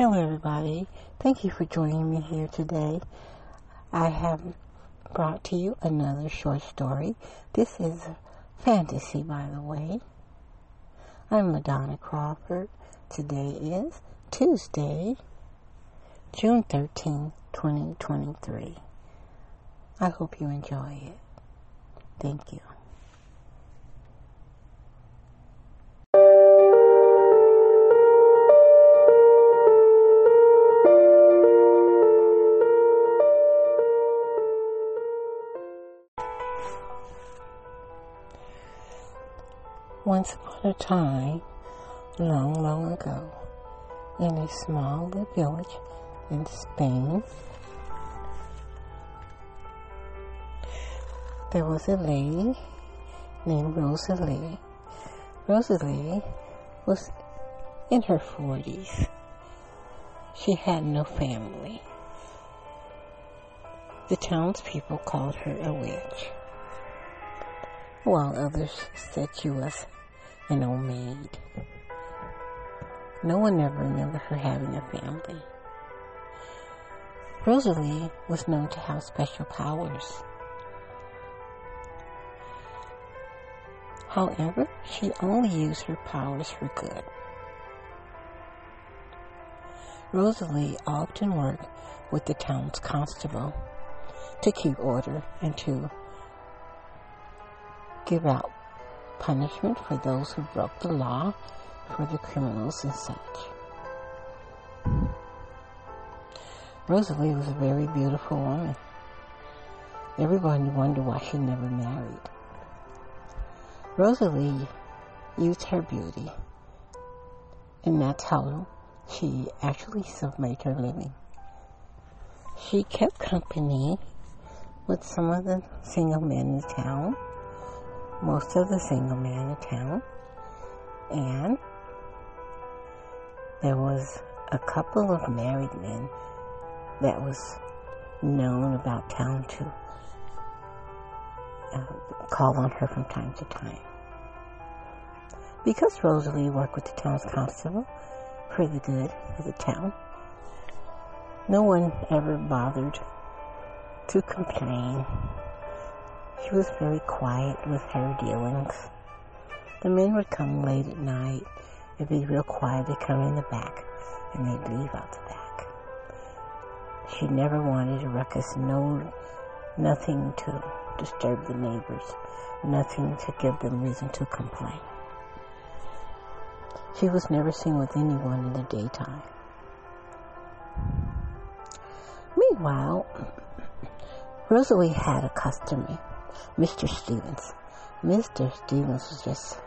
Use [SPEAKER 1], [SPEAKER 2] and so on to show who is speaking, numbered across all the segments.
[SPEAKER 1] Hello, everybody. Thank you for joining me here today. I have brought to you another short story. This is fantasy, by the way. I'm Madonna Crawford. Today is Tuesday, June 13, 2023. I hope you enjoy it. Thank you. Once upon a time, long, long ago, in a small little village in Spain, there was a lady named Rosalie. Rosalie was in her 40s. She had no family. The townspeople called her a witch, while others said she was an old maid. No one ever remembered her having a family. Rosalie was known to have special powers. However, she only used her powers for good. Rosalie often worked with the town's constable to keep order and to give out punishment for those who broke the law, for the criminals and such. Rosalie was a very beautiful woman. Everyone wondered why she never married. Rosalie used her beauty, and that's how she actually self-made her living. She kept company with some of the single men in town most of the single men in town, and there was a couple of married men that was known about town to uh, call on her from time to time. Because Rosalie worked with the town's constable for the good of the town, no one ever bothered to complain she was very quiet with her dealings. The men would come late at night. It'd be real quiet. They'd come in the back and they'd leave out the back. She never wanted a ruckus, no, nothing to disturb the neighbors, nothing to give them reason to complain. She was never seen with anyone in the daytime. Meanwhile, Rosalie had a customer Mr. Stevens. Mr. Stevens was just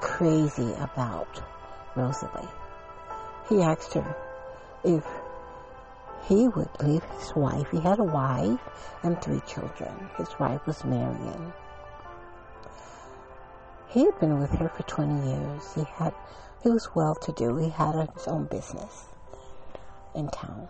[SPEAKER 1] crazy about Rosalie. He asked her if he would leave his wife. He had a wife and three children. His wife was Marion. He had been with her for 20 years. He had, he was well to do. He had his own business in town.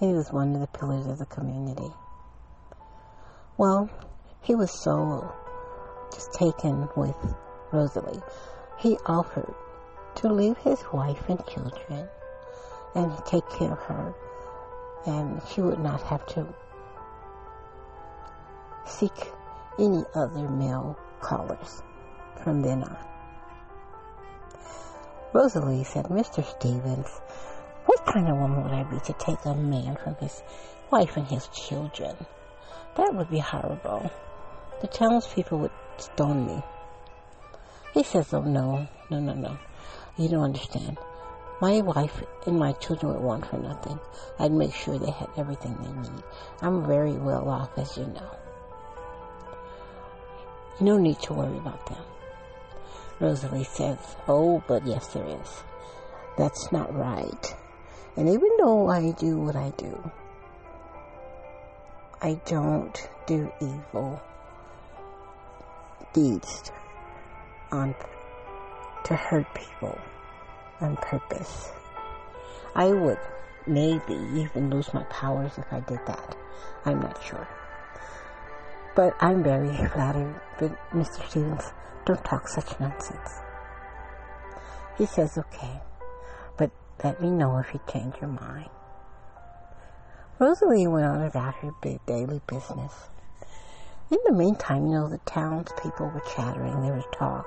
[SPEAKER 1] He was one of the pillars of the community. Well, he was so just taken with Rosalie. He offered to leave his wife and children and take care of her, and she would not have to seek any other male callers from then on. Rosalie said, Mr. Stevens, what kind of woman would I be to take a man from his wife and his children? That would be horrible. The townspeople would stone me. He says, oh no, no, no, no. You don't understand. My wife and my children would want for nothing. I'd make sure they had everything they need. I'm very well off, as you know. No need to worry about them. Rosalie says, Oh, but yes, there is. That's not right. And even though I do what I do, I don't do evil deeds on to hurt people on purpose. I would maybe even lose my powers if I did that. I'm not sure. But I'm very flattered that Mr. Stevens don't talk such nonsense. He says, okay, but let me know if you change your mind. Rosalie went on about her daily business. In the meantime, you know, the townspeople were chattering. There was talk.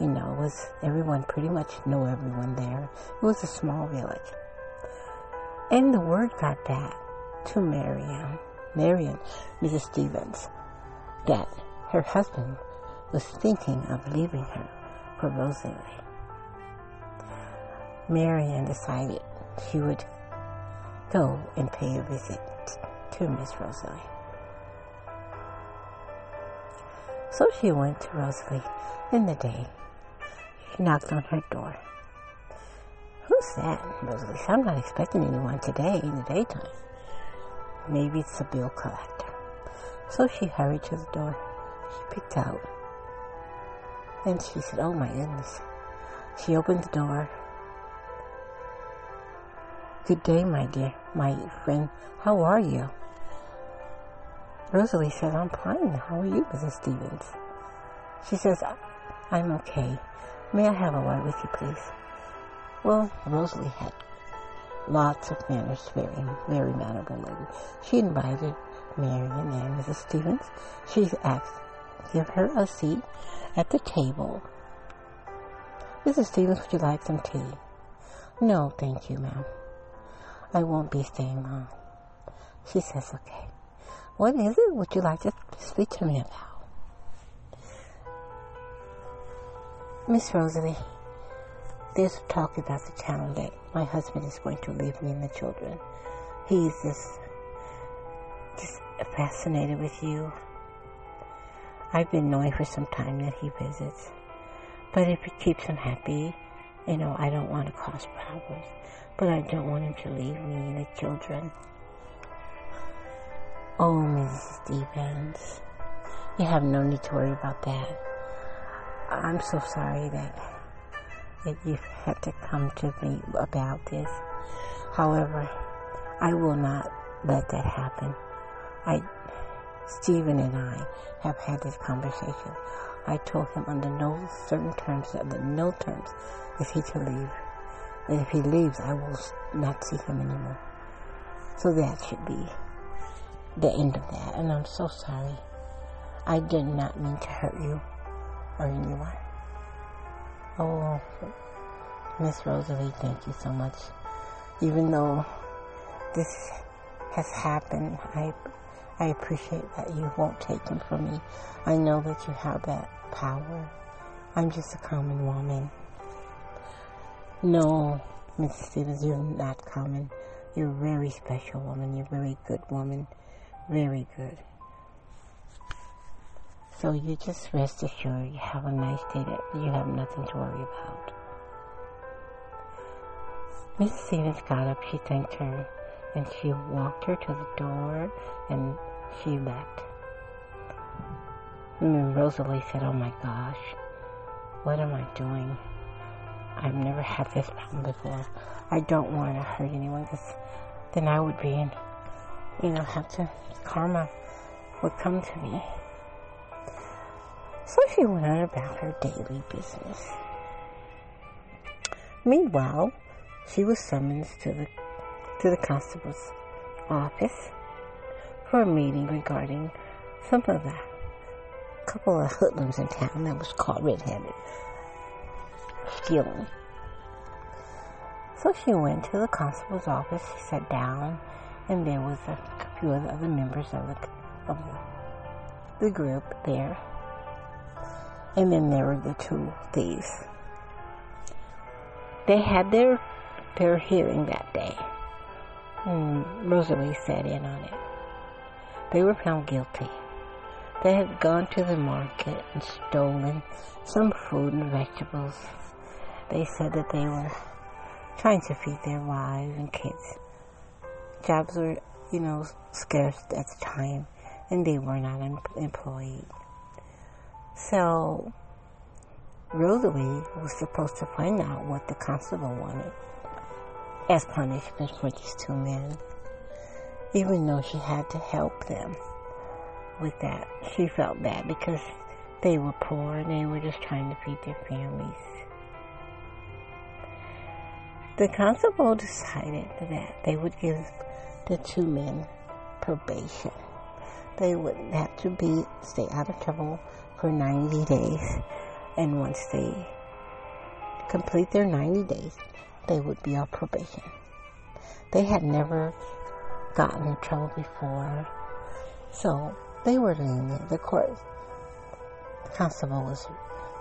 [SPEAKER 1] You know, it was everyone pretty much knew everyone there. It was a small village. And the word got back to Marianne, Marion, Mrs. Stevens, that her husband was thinking of leaving her for Rosalie. Marianne decided she would go and pay a visit to Miss Rosalie. So she went to Rosalie in the day. She knocked on her door. Who's that? Rosalie I'm not expecting anyone today in the daytime. Maybe it's a bill collector. So she hurried to the door. She picked out. And she said, Oh my goodness. She opened the door. Good day, my dear, my friend. How are you? Rosalie says, I'm fine. How are you, Mrs. Stevens? She says, I'm okay. May I have a word with you, please? Well, Rosalie had lots of manners, very, very mannerable lady. She invited Marion and Mrs. Stevens. She asked, give her a seat at the table. Mrs. Stevens, would you like some tea? No, thank you, ma'am. I won't be staying long. She says, okay. What is it? Would you like to speak to me about? Miss Rosalie, there's talk about the town that my husband is going to leave me and the children. He's just, just fascinated with you. I've been knowing for some time that he visits. But if it keeps him happy, you know, I don't want to cause problems. But I don't want him to leave me and the children. Oh, Mrs. Stevens, you have no need to worry about that. I'm so sorry that, that you've had to come to me about this. However, I will not let that happen. I, Stephen and I have had this conversation. I told him under no certain terms, uh, under no terms, is he to leave. And if he leaves, I will not see him anymore. So that should be the end of that. And I'm so sorry. I did not mean to hurt you or anyone. Oh, Miss Rosalie, thank you so much. Even though this has happened, I I appreciate that you won't take him from me. I know that you have that power. I'm just a common woman. No, Mrs. Stevens, you're not common. You're a very special woman. You're a very good woman. Very good. So you just rest assured you have a nice day that you have nothing to worry about. Mrs. Stevens got up, she thanked her, and she walked her to the door and she left. And Rosalie said, Oh my gosh, what am I doing? I've never had this problem before. I don't want to hurt anyone because then I would be in, you know, have to karma would come to me. So she went on about her daily business. Meanwhile, she was summoned to the to the constable's office for a meeting regarding some of the couple of hoodlums in town that was caught red-handed stealing. So she went to the constable's office. She sat down and there was a few of the other members of the of the, the group there. And then there were the two thieves. They had their their hearing that day. Rosalie sat in on it. They were found guilty. They had gone to the market and stolen some food and vegetables. They said that they were trying to feed their wives and kids jobs were, you know, scarce at the time, and they were not em- employed. So, Rosalie was supposed to find out what the constable wanted as punishment for these two men. Even though she had to help them with that, she felt bad because they were poor and they were just trying to feed their families. The constable decided that they would give the two men probation. They would have to be stay out of trouble for 90 days, and once they complete their 90 days, they would be on probation. They had never gotten in trouble before, so they were lenient. The court, the constable was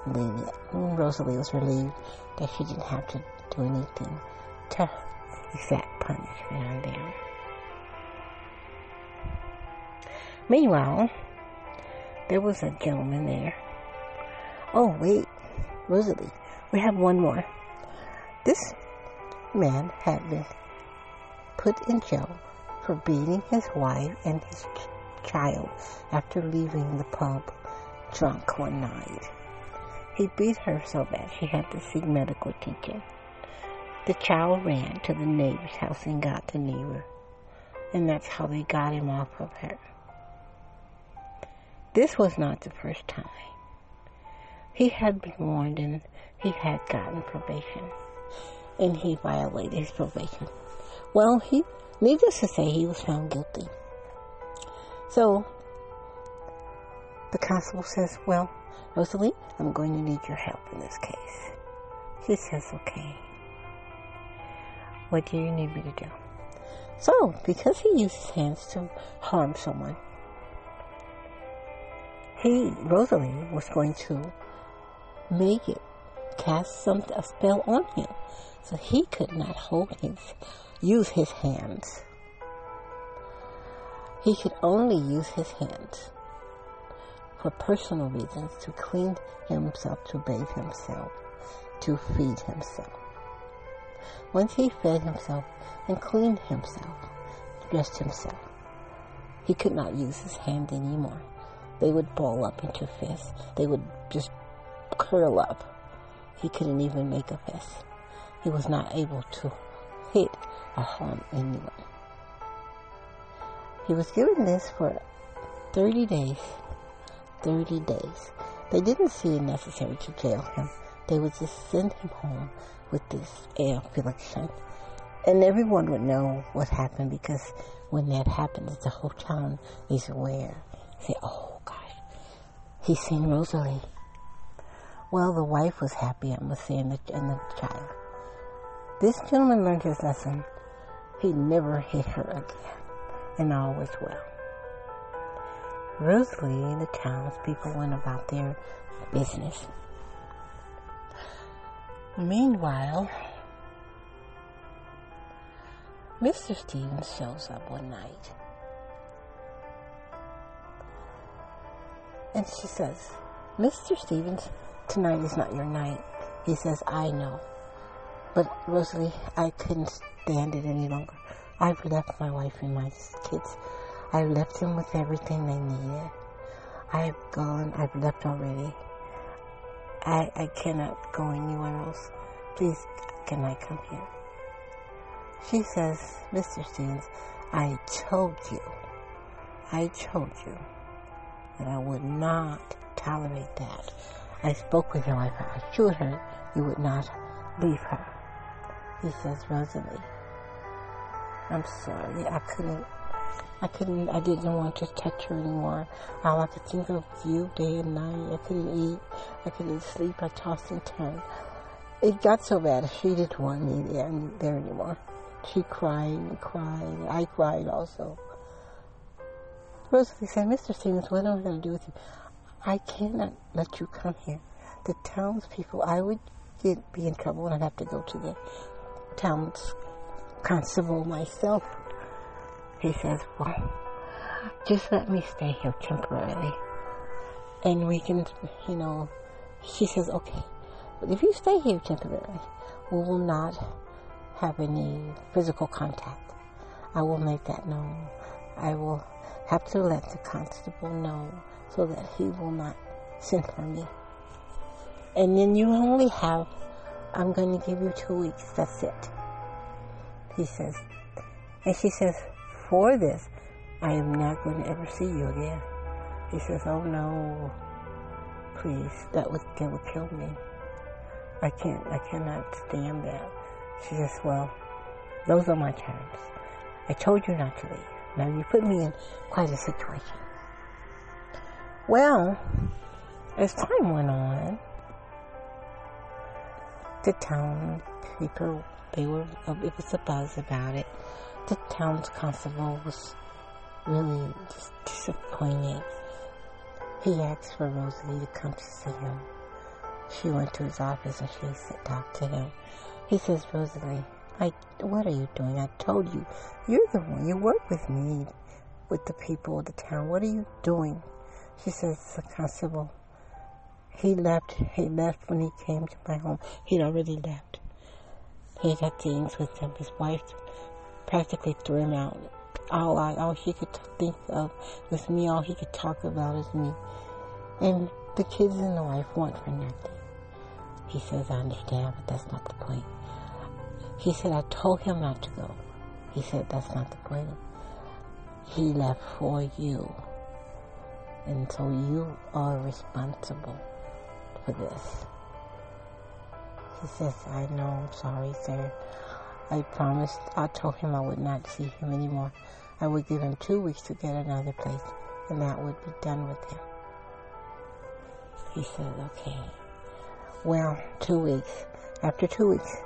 [SPEAKER 1] lenient. Rosalie was relieved that she didn't have to do anything to exact punishment on them. Meanwhile, there was a gentleman there. Oh, wait, Rosalie, we have one more. This man had been put in jail for beating his wife and his ch- child after leaving the pub drunk one night. He beat her so bad she had to seek medical attention. The child ran to the neighbor's house and got the neighbor, and that's how they got him off of her. This was not the first time. He had been warned and he had gotten probation, and he violated his probation. Well, he, needless to say, he was found guilty. So, the constable says, Well, Rosalie, I'm going to need your help in this case. She says, Okay. What do you need me to do? So, because he used his hands to harm someone, he, Rosalie, was going to make it cast some a spell on him, so he could not hold his, use his hands. He could only use his hands for personal reasons to clean himself, to bathe himself, to feed himself. Once he fed himself and cleaned himself, dressed himself, he could not use his hand anymore. They would ball up into fists. They would just curl up. He couldn't even make a fist. He was not able to hit or harm anyone. He was given this for 30 days. 30 days. They didn't see it necessary to jail him. They would just send him home with this air affliction. And everyone would know what happened because when that happens, the whole town is aware. Say, oh gosh, he's seen Rosalie. Well, the wife was happy, and the, and the child. This gentleman learned his lesson. He never hit her again, and all was well. Rosalie and the townspeople went about their business. Meanwhile, Mr. Stevens shows up one night. And she says, Mr. Stevens, tonight is not your night. He says, I know. But Rosalie, I couldn't stand it any longer. I've left my wife and my kids. I've left them with everything they needed. I've gone, I've left already. I, I cannot go anywhere else. Please, can I come here? She says, Mr. Stevens, I told you, I told you that I would not tolerate that. I spoke with your wife. I assured her you would not leave her. He says, Rosalie, I'm sorry. I couldn't, I couldn't, I didn't want to touch her anymore. All I could think of you day and night. I couldn't eat. I couldn't sleep. I tossed and turned. It got so bad. She didn't want me there, there anymore. She cried and cried. I cried also. Rosalie said, Mr. Stevens, what am I going to do with you? I cannot let you come here. The townspeople, I would get, be in trouble and I'd have to go to the town's constable myself. He says, well, just let me stay here temporarily. And we can, you know, she says, okay. But if you stay here temporarily, we will not have any physical contact. I will make that known. I will have to let the constable know so that he will not send for me. And then you only have, I'm going to give you two weeks. That's it. He says. And she says, for this, I am not going to ever see you again. He says, oh no, please, that would, that would kill me. I can't, I cannot stand that. She says, well, those are my terms. I told you not to leave. Now you put me in quite a situation. Well, as time went on, the town people, they were, uh, it was a buzz about it. The town's constable was really just disappointed. He asked for Rosalie to come to see him. She went to his office and she talked to him. He says, Rosalie, I, what are you doing? I told you, you're the one, you work with me, with the people of the town. What are you doing? She says, the constable, he left, he left when he came to my home. He'd already left. He had things with him. His wife practically threw him out. All I, all he could think of was me. All he could talk about is me. And the kids and the wife want for nothing. He says, I understand, but that's not the point. He said, I told him not to go. He said, that's not the point. He left for you. And so you are responsible for this. He says, I know, I'm sorry, sir. I promised, I told him I would not see him anymore. I would give him two weeks to get another place, and that would be done with him. He said, okay. Well, two weeks. After two weeks,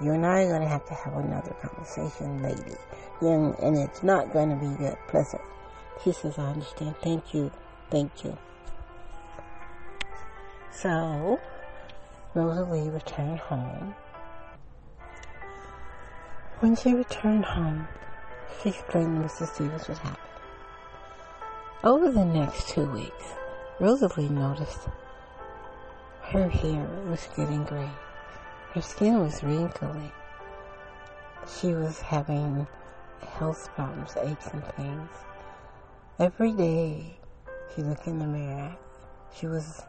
[SPEAKER 1] you and I are going to have to have another conversation, lady. And, and it's not going to be good, pleasant. He says, I understand. Thank you. Thank you. So, Rosalie returned home. When she returned home, she explained to Mr. Stevens what happened. Over the next two weeks, Rosalie noticed her hair was getting gray. Her skin was wrinkly. She was having health problems, aches and pains. Every day she looked in the mirror. She was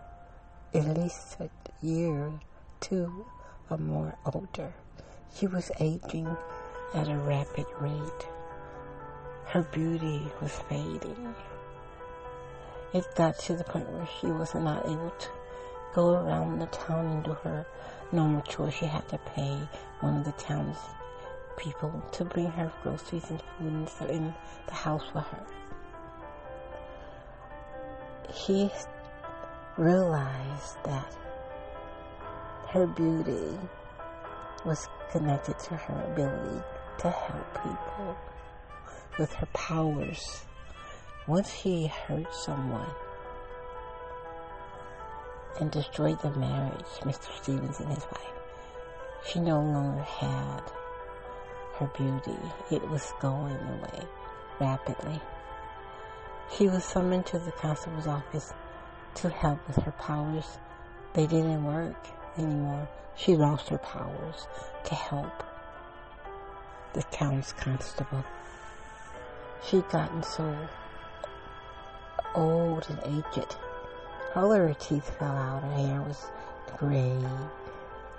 [SPEAKER 1] at least a year, two or more older. She was aging at a rapid rate. Her beauty was fading. It got to the point where she was not able to go around the town and do her normal chores. She had to pay one of the town's people to bring her groceries and food and in the house for her. She realized that her beauty was connected to her ability to help people with her powers. Once she hurt someone and destroyed the marriage, Mr. Stevens and his wife, she no longer had her beauty. It was going away rapidly. She was summoned to the constable's office to help with her powers. They didn't work anymore. She lost her powers to help the town's constable. She'd gotten so old and aged. All of her teeth fell out. Her hair was gray.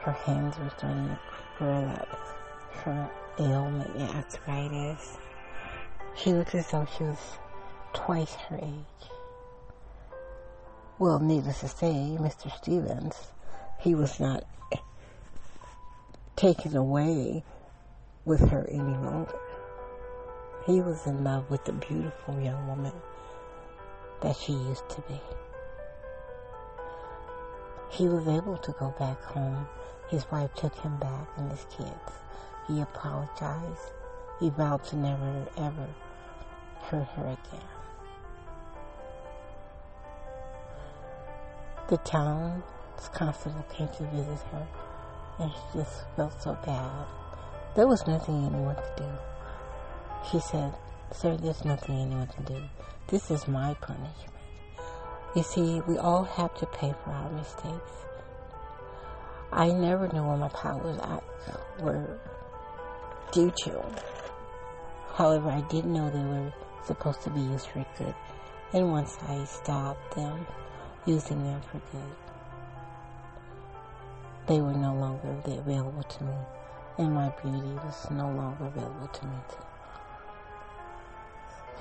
[SPEAKER 1] Her hands were starting to curl up. Her ailment, arthritis. She looked as though she was twice her age. Well, needless to say, Mr. Stevens, he was not taken away with her any longer. He was in love with the beautiful young woman that she used to be. He was able to go back home. His wife took him back and his kids. He apologized. He vowed to never, ever hurt her The town's constable came to visit her, and she just felt so bad. There was nothing anyone could do. She said, Sir, there's nothing anyone can do. This is my punishment. You see, we all have to pay for our mistakes. I never knew where my powers were due to. However, I did know they were supposed to be used for good. And once I stopped them, using them for good. They were no longer available to me, and my beauty was no longer available to me too.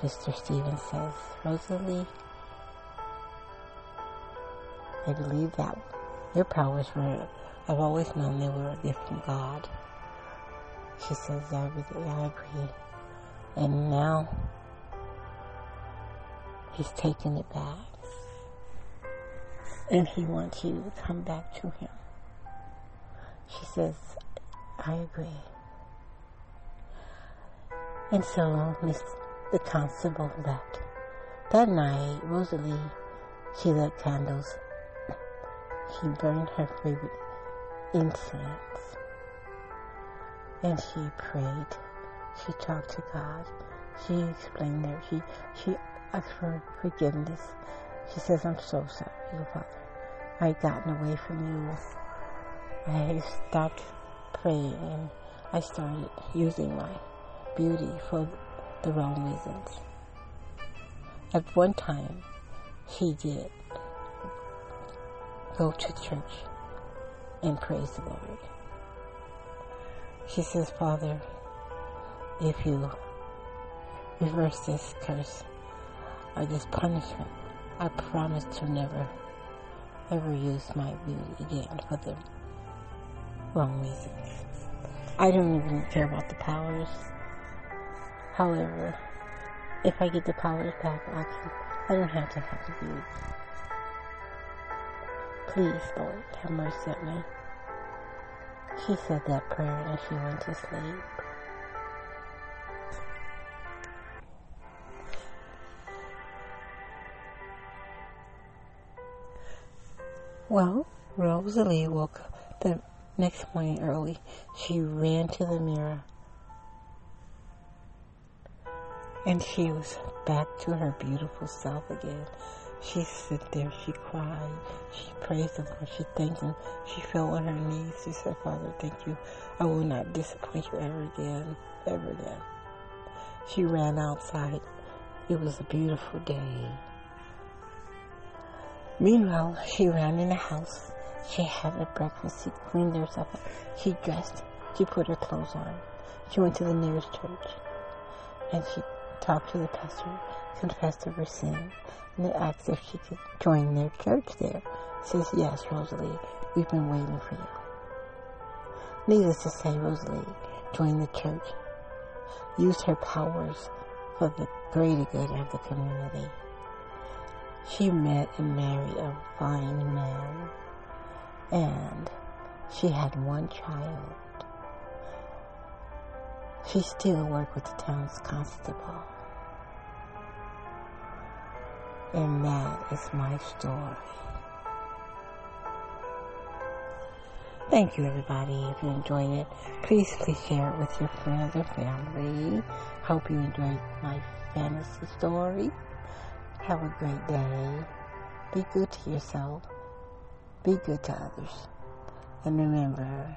[SPEAKER 1] Mr. Stevens says, Rosalie, I believe that your powers were, I've always known they were a gift from God. She says, I, I agree. And now he's taking it back. And he wants you to come back to him. She says, I agree. And so Miss the constable left. That night, Rosalie, she lit candles. She burned her favorite incense. And she prayed. She talked to God. She explained that she she asked for forgiveness. She says, I'm so sorry, Father. I gotten away from you. I stopped praying and I started using my beauty for the wrong reasons. At one time, she did go to church and praise the Lord. She says, Father, if you reverse this curse or this punishment, I promise to never ever use my beauty again for the wrong reasons. I don't even care about the powers. However, if I get the powers back, I can. I don't have to have the beauty. Please, Lord, have mercy on me. She said that prayer and she went to sleep. Well, Rosalie woke up the next morning early. She ran to the mirror and she was back to her beautiful self again. She sit there, she cried, she praised the Lord, she thanked Him, she fell on her knees. She said, Father, thank you. I will not disappoint you ever again, ever again. She ran outside. It was a beautiful day. Meanwhile, she ran in the house. She had her breakfast. She cleaned herself up. She dressed. She put her clothes on. She went to the nearest church. And she talked to the pastor, confessed her sin, and asked if she could join their church there. She says, Yes, Rosalie, we've been waiting for you. Needless to say, Rosalie joined the church, used her powers for the greater good of the community. She met and married a fine man, and she had one child. She still worked with the town's constable. And that is my story. Thank you, everybody. If you enjoyed it, please, please share it with your friends or family. Hope you enjoyed my fantasy story. Have a great day. Be good to yourself. Be good to others. And remember,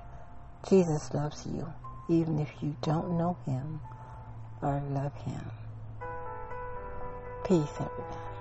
[SPEAKER 1] Jesus loves you, even if you don't know Him or love Him. Peace, everybody.